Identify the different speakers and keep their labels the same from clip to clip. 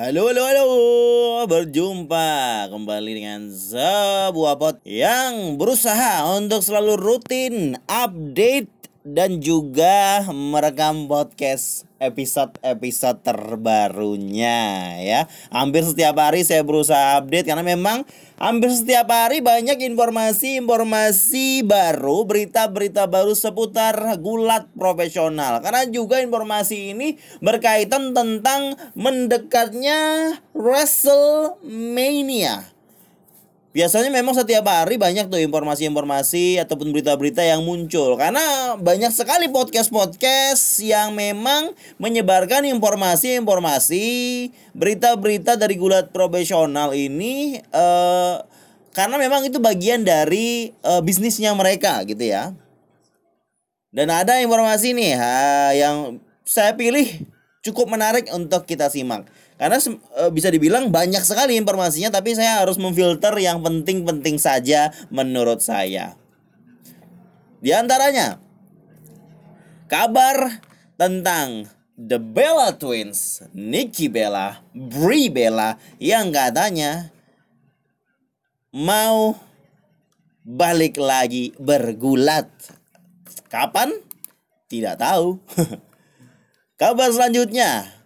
Speaker 1: Halo, halo, halo. Berjumpa kembali dengan sebuah pot yang berusaha untuk selalu rutin update dan juga merekam podcast episode-episode terbarunya ya. Hampir setiap hari saya berusaha update karena memang hampir setiap hari banyak informasi-informasi baru, berita-berita baru seputar gulat profesional. Karena juga informasi ini berkaitan tentang mendekatnya WrestleMania Biasanya memang setiap hari banyak tuh informasi-informasi ataupun berita-berita yang muncul karena banyak sekali podcast-podcast yang memang menyebarkan informasi-informasi berita-berita dari gulat profesional ini eh, karena memang itu bagian dari eh, bisnisnya mereka gitu ya. Dan ada informasi nih ha, yang saya pilih cukup menarik untuk kita simak. Karena e, bisa dibilang banyak sekali informasinya tapi saya harus memfilter yang penting-penting saja menurut saya. Di antaranya kabar tentang The Bella Twins, Nikki Bella, Brie Bella yang katanya mau balik lagi bergulat. Kapan? Tidak tahu. Kabar selanjutnya,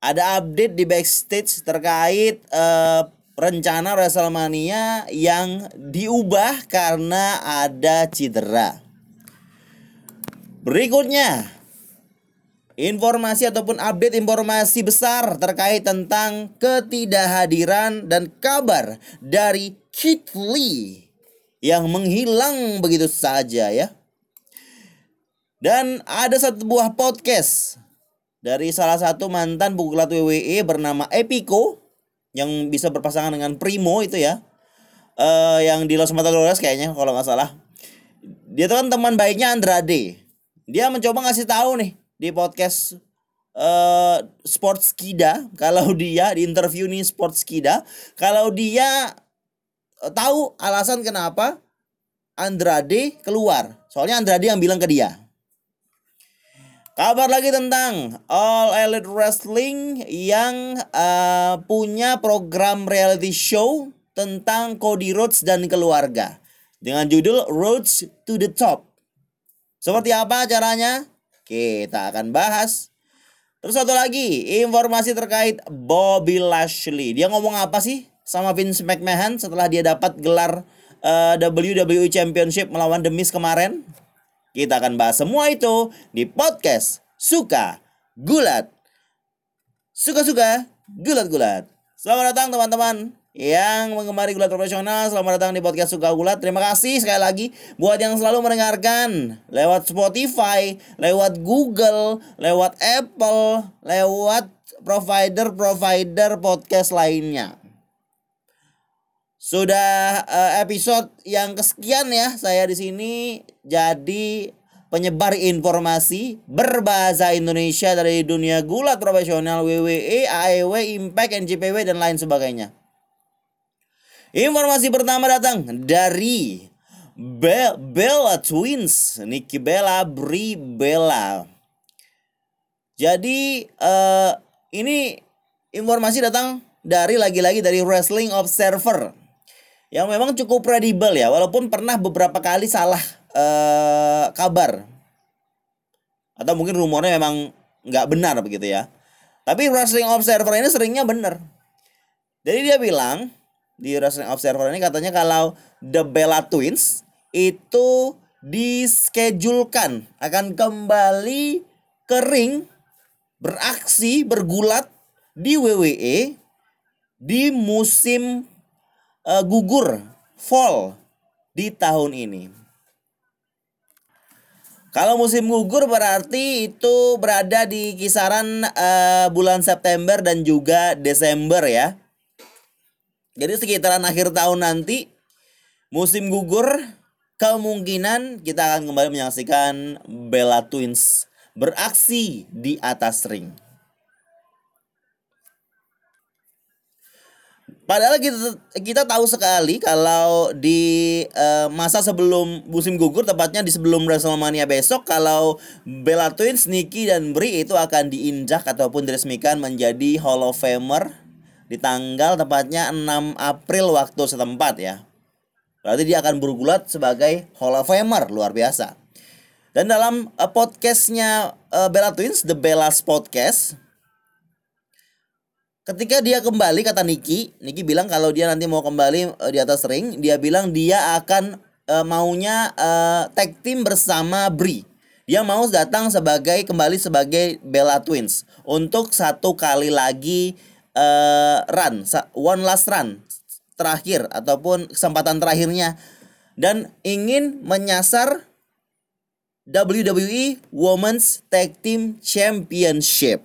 Speaker 1: ada update di backstage terkait uh, rencana WrestleMania yang diubah karena ada cedera. Berikutnya, informasi ataupun update informasi besar terkait tentang ketidakhadiran dan kabar dari Kit Lee yang menghilang begitu saja ya. Dan ada satu buah podcast dari salah satu mantan pegulat WWE bernama Epico yang bisa berpasangan dengan Primo itu ya. Uh, yang di Los Matadores kayaknya kalau nggak salah. Dia tuh kan teman baiknya Andrade. Dia mencoba ngasih tahu nih di podcast uh, Sports Kida kalau dia di interview nih Sports Kida kalau dia uh, tahu alasan kenapa Andrade keluar. Soalnya Andrade yang bilang ke dia. Kabar lagi tentang All Elite Wrestling yang uh, punya program reality show tentang Cody Rhodes dan keluarga dengan judul Rhodes to the Top. Seperti apa caranya? Kita akan bahas. Terus satu lagi, informasi terkait Bobby Lashley. Dia ngomong apa sih sama Vince McMahon setelah dia dapat gelar uh, WWE Championship melawan The Miz kemarin? Kita akan bahas semua itu di podcast Suka Gulat. Suka-suka, gulat-gulat. Selamat datang teman-teman yang mengemari gulat profesional. Selamat datang di podcast Suka Gulat. Terima kasih sekali lagi buat yang selalu mendengarkan lewat Spotify, lewat Google, lewat Apple, lewat provider-provider podcast lainnya. Sudah uh, episode yang kesekian ya saya di sini jadi penyebar informasi berbahasa Indonesia dari dunia gulat profesional WWE, AEW, Impact, NJPW dan lain sebagainya. Informasi pertama datang dari Be Bella Twins, Nikki Bella, Brie Bella. Jadi uh, ini informasi datang dari lagi-lagi dari Wrestling Observer yang memang cukup kredibel ya walaupun pernah beberapa kali salah uh, kabar. Atau mungkin rumornya memang nggak benar begitu ya. Tapi Wrestling Observer ini seringnya benar. Jadi dia bilang di Wrestling Observer ini katanya kalau The Bella Twins itu diskejulkan akan kembali ke ring beraksi bergulat di WWE di musim uh, gugur fall di tahun ini. Kalau musim gugur berarti itu berada di kisaran uh, bulan September dan juga Desember ya. Jadi sekitaran akhir tahun nanti musim gugur kemungkinan kita akan kembali menyaksikan Bella Twins beraksi di atas ring. Padahal kita kita tahu sekali kalau di uh, masa sebelum musim gugur tepatnya di sebelum WrestleMania besok kalau Bella Twins, Nikki dan Brie itu akan diinjak ataupun diresmikan menjadi Hall of Famer di tanggal tepatnya 6 April waktu setempat ya. Berarti dia akan bergulat sebagai Hall of Famer luar biasa. Dan dalam uh, podcastnya uh, Bella Twins, The Bellas Podcast, Ketika dia kembali kata Niki, Niki bilang kalau dia nanti mau kembali uh, di atas ring, dia bilang dia akan uh, maunya uh, tag team bersama Brie. Dia mau datang sebagai kembali sebagai Bella Twins untuk satu kali lagi uh, run, one last run terakhir ataupun kesempatan terakhirnya dan ingin menyasar WWE Women's Tag Team Championship.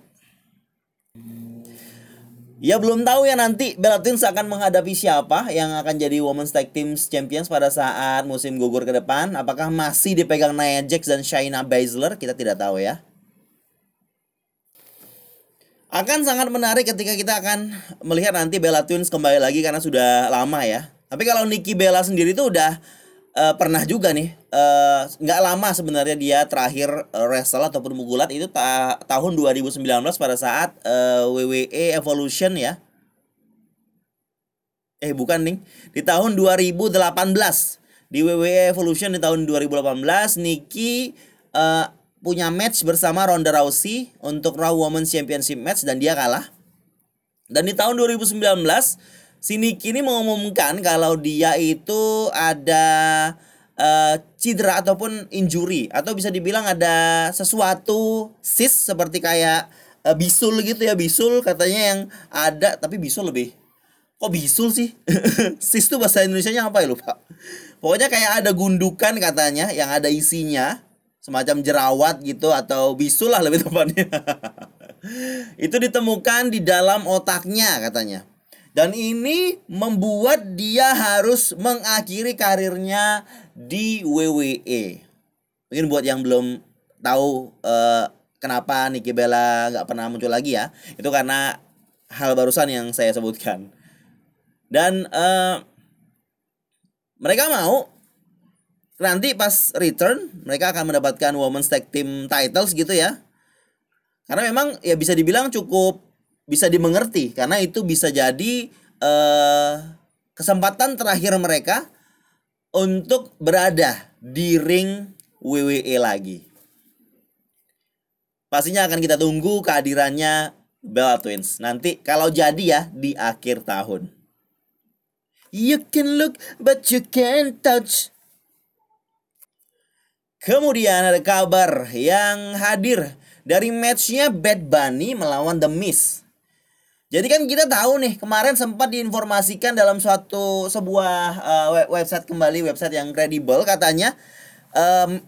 Speaker 1: Ya belum tahu ya nanti Bella Twins akan menghadapi siapa yang akan jadi Women's Tag Team Champions pada saat musim gugur ke depan. Apakah masih dipegang Nia Jax dan Shayna Baszler? Kita tidak tahu ya. Akan sangat menarik ketika kita akan melihat nanti Bella Twins kembali lagi karena sudah lama ya. Tapi kalau Nikki Bella sendiri itu udah uh, pernah juga nih eh, nggak uh, lama sebenarnya dia terakhir uh, wrestle ataupun mugulat itu ta tahun 2019 pada saat uh, WWE Evolution ya. Eh bukan nih di tahun 2018 di WWE Evolution di tahun 2018 Nikki uh, punya match bersama Ronda Rousey untuk Raw Women's Championship match dan dia kalah. Dan di tahun 2019 si Nicky ini mengumumkan kalau dia itu ada uh, cedera ataupun injury atau bisa dibilang ada sesuatu sis seperti kayak uh, bisul gitu ya bisul katanya yang ada tapi bisul lebih. Kok bisul sih? Sis tuh bahasa Indonesia nya apa ya? Lupa. Pokoknya kayak ada gundukan katanya yang ada isinya semacam jerawat gitu atau bisul lah lebih tepatnya. Itu ditemukan di dalam otaknya katanya dan ini membuat dia harus mengakhiri karirnya di WWE. Mungkin buat yang belum tahu uh, kenapa Nikki Bella nggak pernah muncul lagi ya, itu karena hal barusan yang saya sebutkan. Dan uh, mereka mau nanti pas return mereka akan mendapatkan Women's Tag Team Titles gitu ya. Karena memang ya bisa dibilang cukup bisa dimengerti karena itu bisa jadi uh, kesempatan terakhir mereka untuk berada di ring WWE lagi. Pastinya akan kita tunggu kehadirannya Bella Twins nanti kalau jadi ya di akhir tahun. You can look but you can't touch. Kemudian ada kabar yang hadir dari matchnya Bad Bunny melawan The Miz. Jadi kan kita tahu nih kemarin sempat diinformasikan dalam suatu sebuah uh, website kembali website yang kredibel katanya um,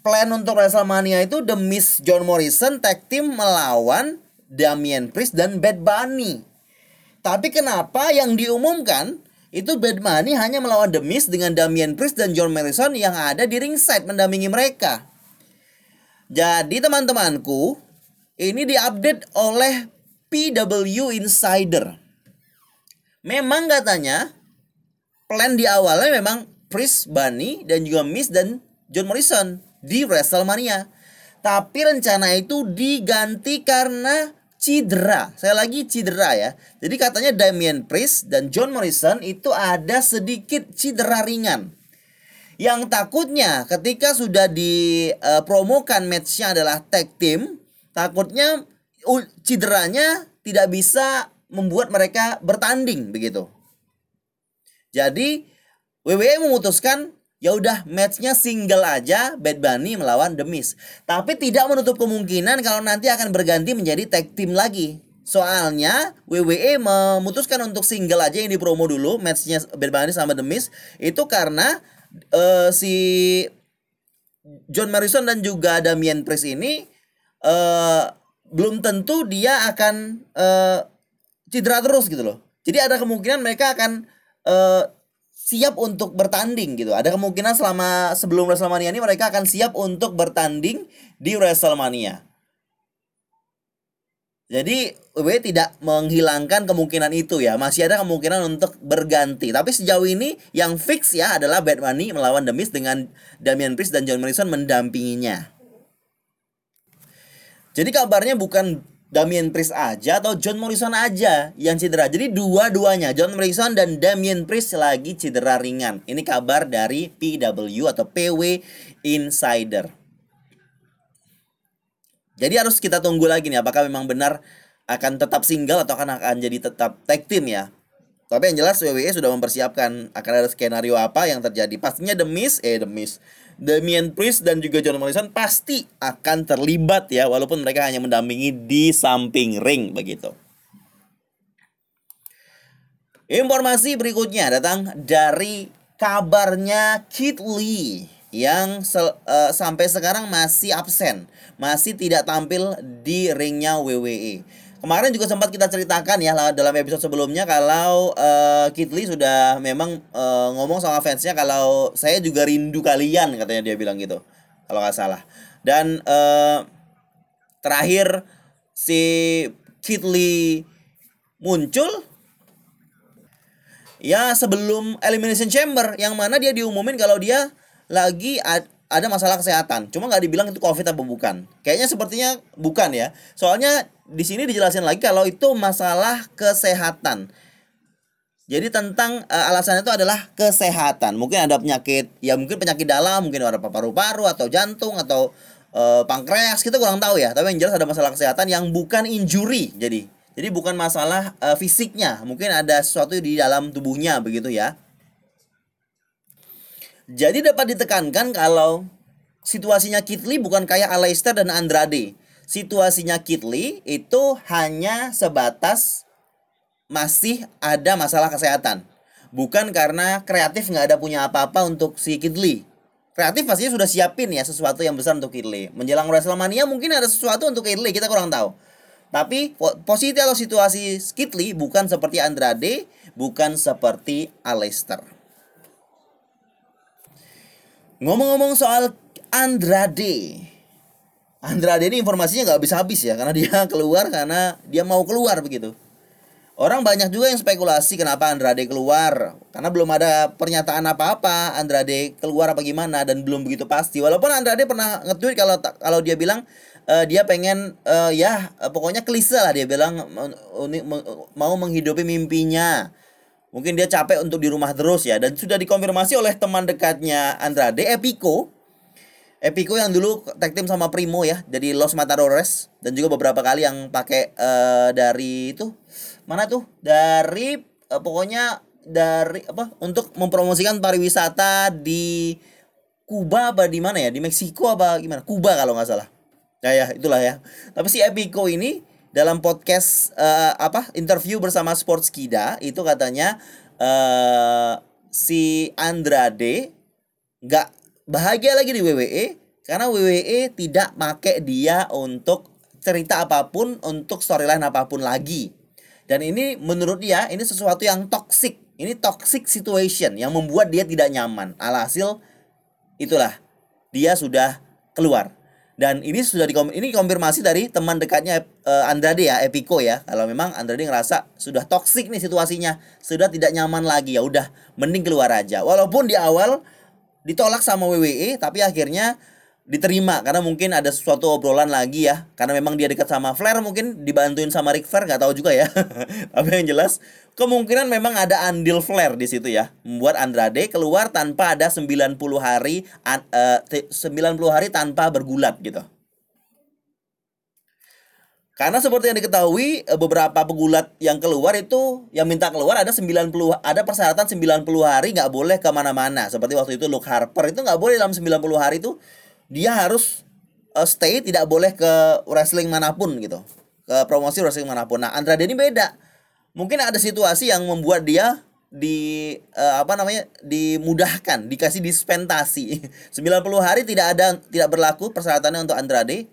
Speaker 1: plan untuk WrestleMania itu The Miss John Morrison tag team melawan Damian Priest dan Bad Bunny. Tapi kenapa yang diumumkan itu Bad Bunny hanya melawan The Miss dengan Damian Priest dan John Morrison yang ada di ringside mendampingi mereka. Jadi teman-temanku, ini diupdate oleh PW Insider. Memang katanya plan di awalnya memang Chris Bunny dan juga Miss dan John Morrison di WrestleMania. Tapi rencana itu diganti karena cedera. Saya lagi cedera ya. Jadi katanya Damian Priest dan John Morrison itu ada sedikit cedera ringan. Yang takutnya ketika sudah dipromokan uh, matchnya adalah tag team, takutnya cederanya tidak bisa membuat mereka bertanding begitu. Jadi WWE memutuskan ya udah matchnya single aja Bad Bunny melawan The Miz. Tapi tidak menutup kemungkinan kalau nanti akan berganti menjadi tag team lagi. Soalnya WWE memutuskan untuk single aja yang dipromo dulu matchnya Bad Bunny sama The Miz itu karena uh, si John Morrison dan juga Damian Priest ini uh, belum tentu dia akan uh, cedera terus gitu loh. Jadi ada kemungkinan mereka akan uh, siap untuk bertanding gitu. Ada kemungkinan selama sebelum WrestleMania ini mereka akan siap untuk bertanding di WrestleMania. Jadi WWE tidak menghilangkan kemungkinan itu ya, masih ada kemungkinan untuk berganti. Tapi sejauh ini yang fix ya adalah Bad Bunny melawan The Miz dengan Damian Priest dan John Morrison mendampinginya. Jadi kabarnya bukan Damian Priest aja atau John Morrison aja yang cedera. Jadi dua-duanya John Morrison dan Damian Priest lagi cedera ringan. Ini kabar dari PW atau PW Insider. Jadi harus kita tunggu lagi nih apakah memang benar akan tetap single atau akan akan jadi tetap tag team ya. Tapi yang jelas WWE sudah mempersiapkan akan ada skenario apa yang terjadi. Pastinya The Miz, eh The Miz, Damian Priest dan juga John Morrison pasti akan terlibat ya walaupun mereka hanya mendampingi di samping ring begitu. Informasi berikutnya datang dari kabarnya Kid Lee yang sel, uh, sampai sekarang masih absen, masih tidak tampil di ringnya WWE. Kemarin juga sempat kita ceritakan ya dalam episode sebelumnya kalau uh, Kit Lee sudah memang uh, ngomong sama fansnya kalau saya juga rindu kalian katanya dia bilang gitu kalau nggak salah. Dan uh, terakhir si Kit Lee muncul ya sebelum Elimination Chamber yang mana dia diumumin kalau dia lagi ada masalah kesehatan. Cuma nggak dibilang itu COVID apa bukan. Kayaknya sepertinya bukan ya. Soalnya di sini dijelasin lagi kalau itu masalah kesehatan. Jadi tentang uh, alasannya itu adalah kesehatan. Mungkin ada penyakit, ya mungkin penyakit dalam, mungkin ada paru-paru atau jantung atau uh, pankreas, kita kurang tahu ya. Tapi yang jelas ada masalah kesehatan yang bukan injury. Jadi, jadi bukan masalah uh, fisiknya, mungkin ada sesuatu di dalam tubuhnya begitu ya. Jadi dapat ditekankan kalau situasinya Kitli bukan kayak Aleister dan Andrade. Situasinya Kitli itu hanya sebatas masih ada masalah kesehatan. Bukan karena kreatif nggak ada punya apa-apa untuk si Kitli. Kreatif pastinya sudah siapin ya sesuatu yang besar untuk Kitli. Menjelang WrestleMania mungkin ada sesuatu untuk Kitli, kita kurang tahu. Tapi posisi atau situasi Kitli bukan seperti Andrade, bukan seperti Aleister. Ngomong-ngomong soal Andrade. Andrade ini informasinya nggak habis-habis ya karena dia keluar karena dia mau keluar begitu. Orang banyak juga yang spekulasi kenapa Andrade keluar karena belum ada pernyataan apa-apa Andrade keluar apa gimana dan belum begitu pasti. Walaupun Andrade pernah nge-tweet kalau kalau dia bilang uh, dia pengen uh, ya pokoknya klise lah dia bilang mau menghidupi mimpinya Mungkin dia capek untuk di rumah terus ya dan sudah dikonfirmasi oleh teman dekatnya Andrade Epico. Epico yang dulu tag team sama Primo ya, jadi Los Matadores dan juga beberapa kali yang pakai uh, dari itu mana tuh? Dari uh, pokoknya dari apa untuk mempromosikan pariwisata di Kuba apa di mana ya? Di Meksiko apa gimana? Kuba kalau nggak salah. Ya ya, itulah ya. Tapi si Epico ini dalam podcast uh, apa interview bersama Sports Kida itu katanya uh, si Andrade nggak bahagia lagi di WWE karena WWE tidak pakai dia untuk cerita apa pun untuk storyline apa pun lagi. Dan ini menurut dia ini sesuatu yang toxic. Ini toxic situation yang membuat dia tidak nyaman. Alhasil itulah. Dia sudah keluar dan ini sudah dikom ini konfirmasi dari teman dekatnya uh, Andrade ya Epico ya. Kalau memang Andrade ngerasa sudah toksik nih situasinya sudah tidak nyaman lagi ya udah mending keluar aja. Walaupun di awal ditolak sama WWE tapi akhirnya diterima karena mungkin ada sesuatu obrolan lagi ya. Karena memang dia dekat sama Flair mungkin dibantuin sama Ric Flair nggak tahu juga ya. Tapi yang jelas? Kemungkinan memang ada andil Flair di situ ya. Membuat Andrade keluar tanpa ada 90 hari uh, eh, 90 hari tanpa bergulat gitu. Karena seperti yang diketahui eh, beberapa pegulat yang keluar itu yang minta keluar ada 90 ada persyaratan 90 hari nggak boleh ke mana-mana. Seperti waktu itu Luke Harper itu nggak boleh dalam 90 hari itu dia harus uh, stay tidak boleh ke wrestling mana pun gitu. Ke promosi wrestling mana pun. Nah Andrade ini beda. Mungkin ada situasi yang membuat dia di uh, apa namanya dimudahkan dikasih dispensasi. 90 hari tidak ada tidak berlaku persyaratannya untuk Andrade.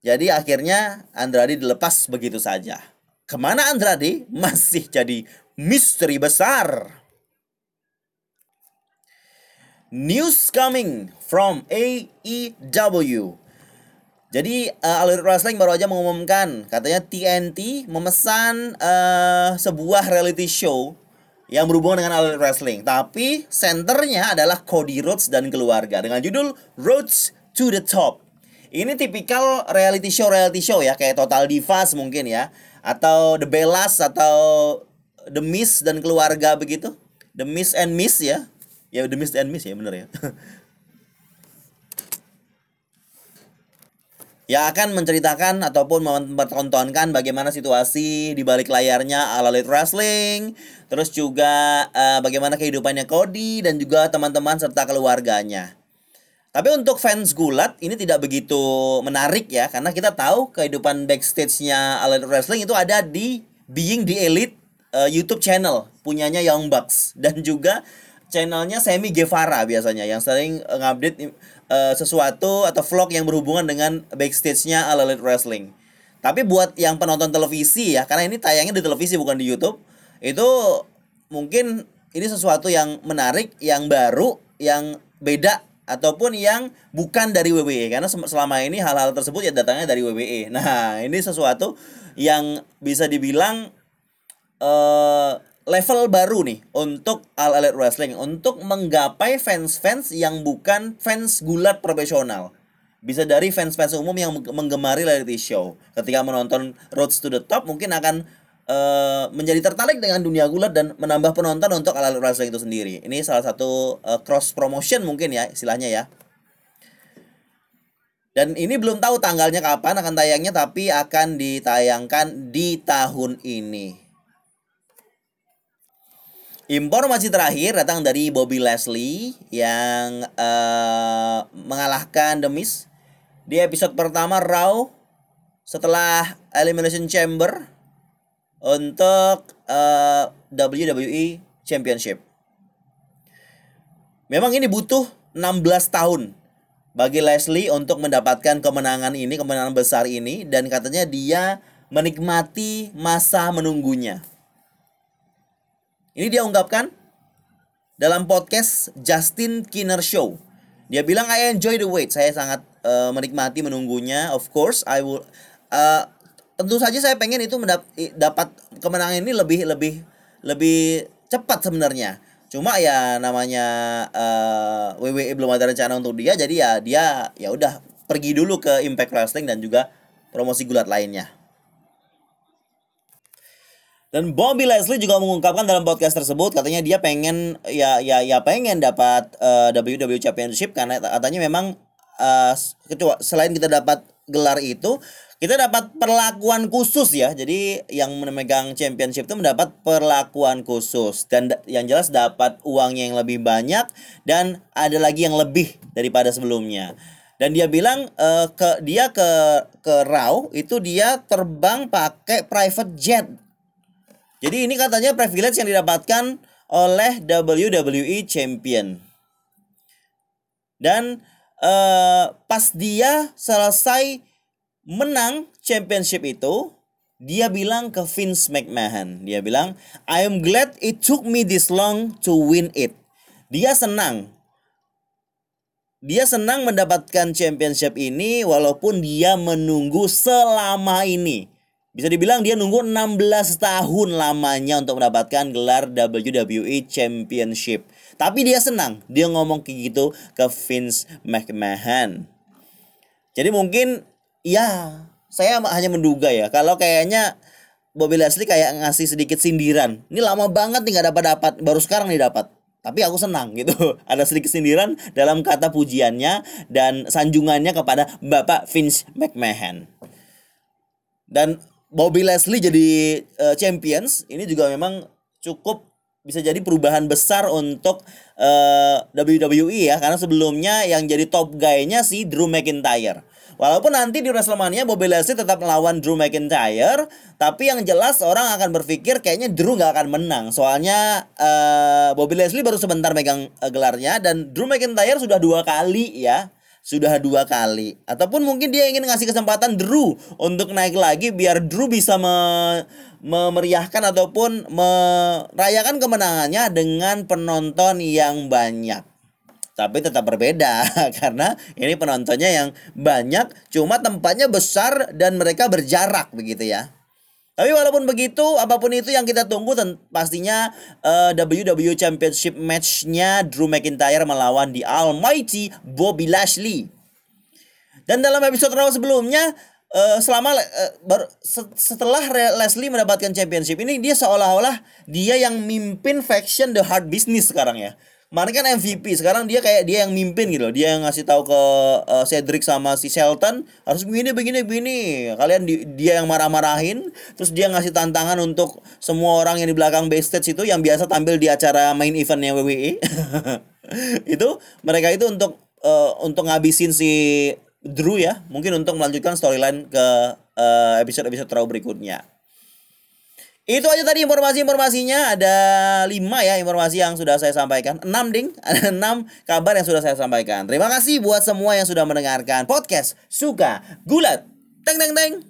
Speaker 1: Jadi akhirnya Andrade dilepas begitu saja. Ke mana Andrade? Masih jadi misteri besar News coming from AEW. Jadi uh, All Elite Wrestling baru aja mengumumkan katanya TNT memesan uh, sebuah reality show yang berhubungan dengan All Wrestling, tapi senternya adalah Cody Rhodes dan keluarga dengan judul Rhodes to the Top. Ini tipikal reality show reality show ya kayak Total Divas mungkin ya atau The Bellas atau The Miss dan keluarga begitu. The Miss and Miss ya. Ya The Miss and Miss ya bener ya. yang akan menceritakan ataupun mempertontonkan bagaimana situasi di balik layarnya All Elite Wrestling, terus juga uh, bagaimana kehidupannya Cody dan juga teman-teman serta keluarganya. Tapi untuk fans gulat ini tidak begitu menarik ya karena kita tahu kehidupan backstage-nya Elite Wrestling itu ada di Being the Elite uh, YouTube channel punyanya Young Bucks dan juga channelnya Semi Guevara biasanya yang sering ngupdate uh, sesuatu atau vlog yang berhubungan dengan backstage-nya All Elite Wrestling. Tapi buat yang penonton televisi ya, karena ini tayangnya di televisi bukan di YouTube, itu mungkin ini sesuatu yang menarik, yang baru, yang beda ataupun yang bukan dari WWE karena selama ini hal-hal tersebut ya datangnya dari WWE. Nah, ini sesuatu yang bisa dibilang uh, level baru nih untuk All Elite Wrestling untuk menggapai fans-fans yang bukan fans gulat profesional. Bisa dari fans-fans umum yang menggemari reality show. Ketika menonton Road to the Top mungkin akan uh, menjadi tertarik dengan dunia gulat dan menambah penonton untuk All Elite Wrestling itu sendiri. Ini salah satu uh, cross promotion mungkin ya istilahnya ya. Dan ini belum tahu tanggalnya kapan akan tayangnya tapi akan ditayangkan di tahun ini. Informasi terakhir datang dari Bobby Leslie yang uh, mengalahkan The Miz di episode pertama Raw setelah Elimination Chamber untuk uh, eh, WWE Championship. Memang ini butuh 16 tahun bagi Leslie untuk mendapatkan kemenangan ini, kemenangan besar ini dan katanya dia menikmati masa menunggunya. Ini dia ungkapkan dalam podcast Justin Kinner Show. Dia bilang I enjoy the wait. Saya sangat uh, menikmati menunggunya. Of course, I will uh, tentu saja saya pengen itu mendap dapat kemenangan ini lebih lebih lebih cepat sebenarnya. Cuma ya namanya uh, eh, WWE belum ada rencana untuk dia jadi ya dia ya udah pergi dulu ke Impact Wrestling dan juga promosi gulat lainnya. Dan Bobby Leslie juga mengungkapkan dalam podcast tersebut katanya dia pengen ya ya ya pengen dapat uh, eh, WWE Championship karena katanya memang uh, selain kita dapat gelar itu kita dapat perlakuan khusus ya. Jadi yang memegang championship itu mendapat perlakuan khusus dan yang jelas dapat uangnya yang lebih banyak dan ada lagi yang lebih daripada sebelumnya. Dan dia bilang uh, ke dia ke ke Raw itu dia terbang pakai private jet jadi ini katanya privilege yang didapatkan oleh WWE Champion. Dan uh, pas dia selesai menang championship itu, dia bilang ke Vince McMahon, dia bilang, I am glad it took me this long to win it. Dia senang. Dia senang mendapatkan championship ini walaupun dia menunggu selama ini. Bisa dibilang dia nunggu 16 tahun lamanya untuk mendapatkan gelar WWE Championship. Tapi dia senang, dia ngomong kayak gitu ke Vince McMahon. Jadi mungkin ya saya hanya menduga ya kalau kayaknya Bobby Leslie kayak ngasih sedikit sindiran. Ini lama banget nih gak dapat dapat, baru sekarang nih dapat. Tapi aku senang gitu. Ada sedikit sindiran dalam kata pujiannya dan sanjungannya kepada Bapak Vince McMahon. Dan Bobby Leslie jadi uh, champions ini juga memang cukup bisa jadi perubahan besar untuk uh, eh, WWE ya karena sebelumnya yang jadi top guy-nya si Drew McIntyre. Walaupun nanti di WrestleMania Bobby Leslie tetap melawan Drew McIntyre, tapi yang jelas orang akan berpikir kayaknya Drew gak akan menang. Soalnya uh, Bobby Leslie baru sebentar megang uh, gelarnya dan Drew McIntyre sudah dua kali ya sudah dua kali ataupun mungkin dia ingin ngasih kesempatan Drew untuk naik lagi biar Drew bisa me memeriahkan ataupun merayakan kemenangannya dengan penonton yang banyak. tapi tetap berbeda karena ini penontonnya yang banyak cuma tempatnya besar dan mereka berjarak begitu ya. Tapi walaupun begitu, apa pun itu yang kita tunggu pastinya uh, eh, WWE Championship match-nya Drew McIntyre melawan The Almighty Bobby Lashley. Dan dalam episode Raw sebelumnya, uh, selama uh, baru setelah Leslie mendapatkan championship ini dia seolah-olah dia yang mimpin faction The Hard Business sekarang ya. Kemarin kan MVP, sekarang dia kayak dia yang mimpin gitu loh. Dia yang ngasih tahu ke uh, Cedric sama si Shelton harus begini begini begini. Kalian di, dia yang marah-marahin, terus dia ngasih tantangan untuk semua orang yang di belakang backstage itu yang biasa tampil di acara main eventnya WWE. itu mereka itu untuk uh, untuk ngabisin si Drew ya, mungkin untuk melanjutkan storyline ke uh, episode-episode terlalu berikutnya. Itu aja tadi informasi-informasinya ada lima ya informasi yang sudah saya sampaikan. enam ding, ada enam kabar yang sudah saya sampaikan. Terima kasih buat semua yang sudah mendengarkan podcast Suka Gulat. Teng teng teng.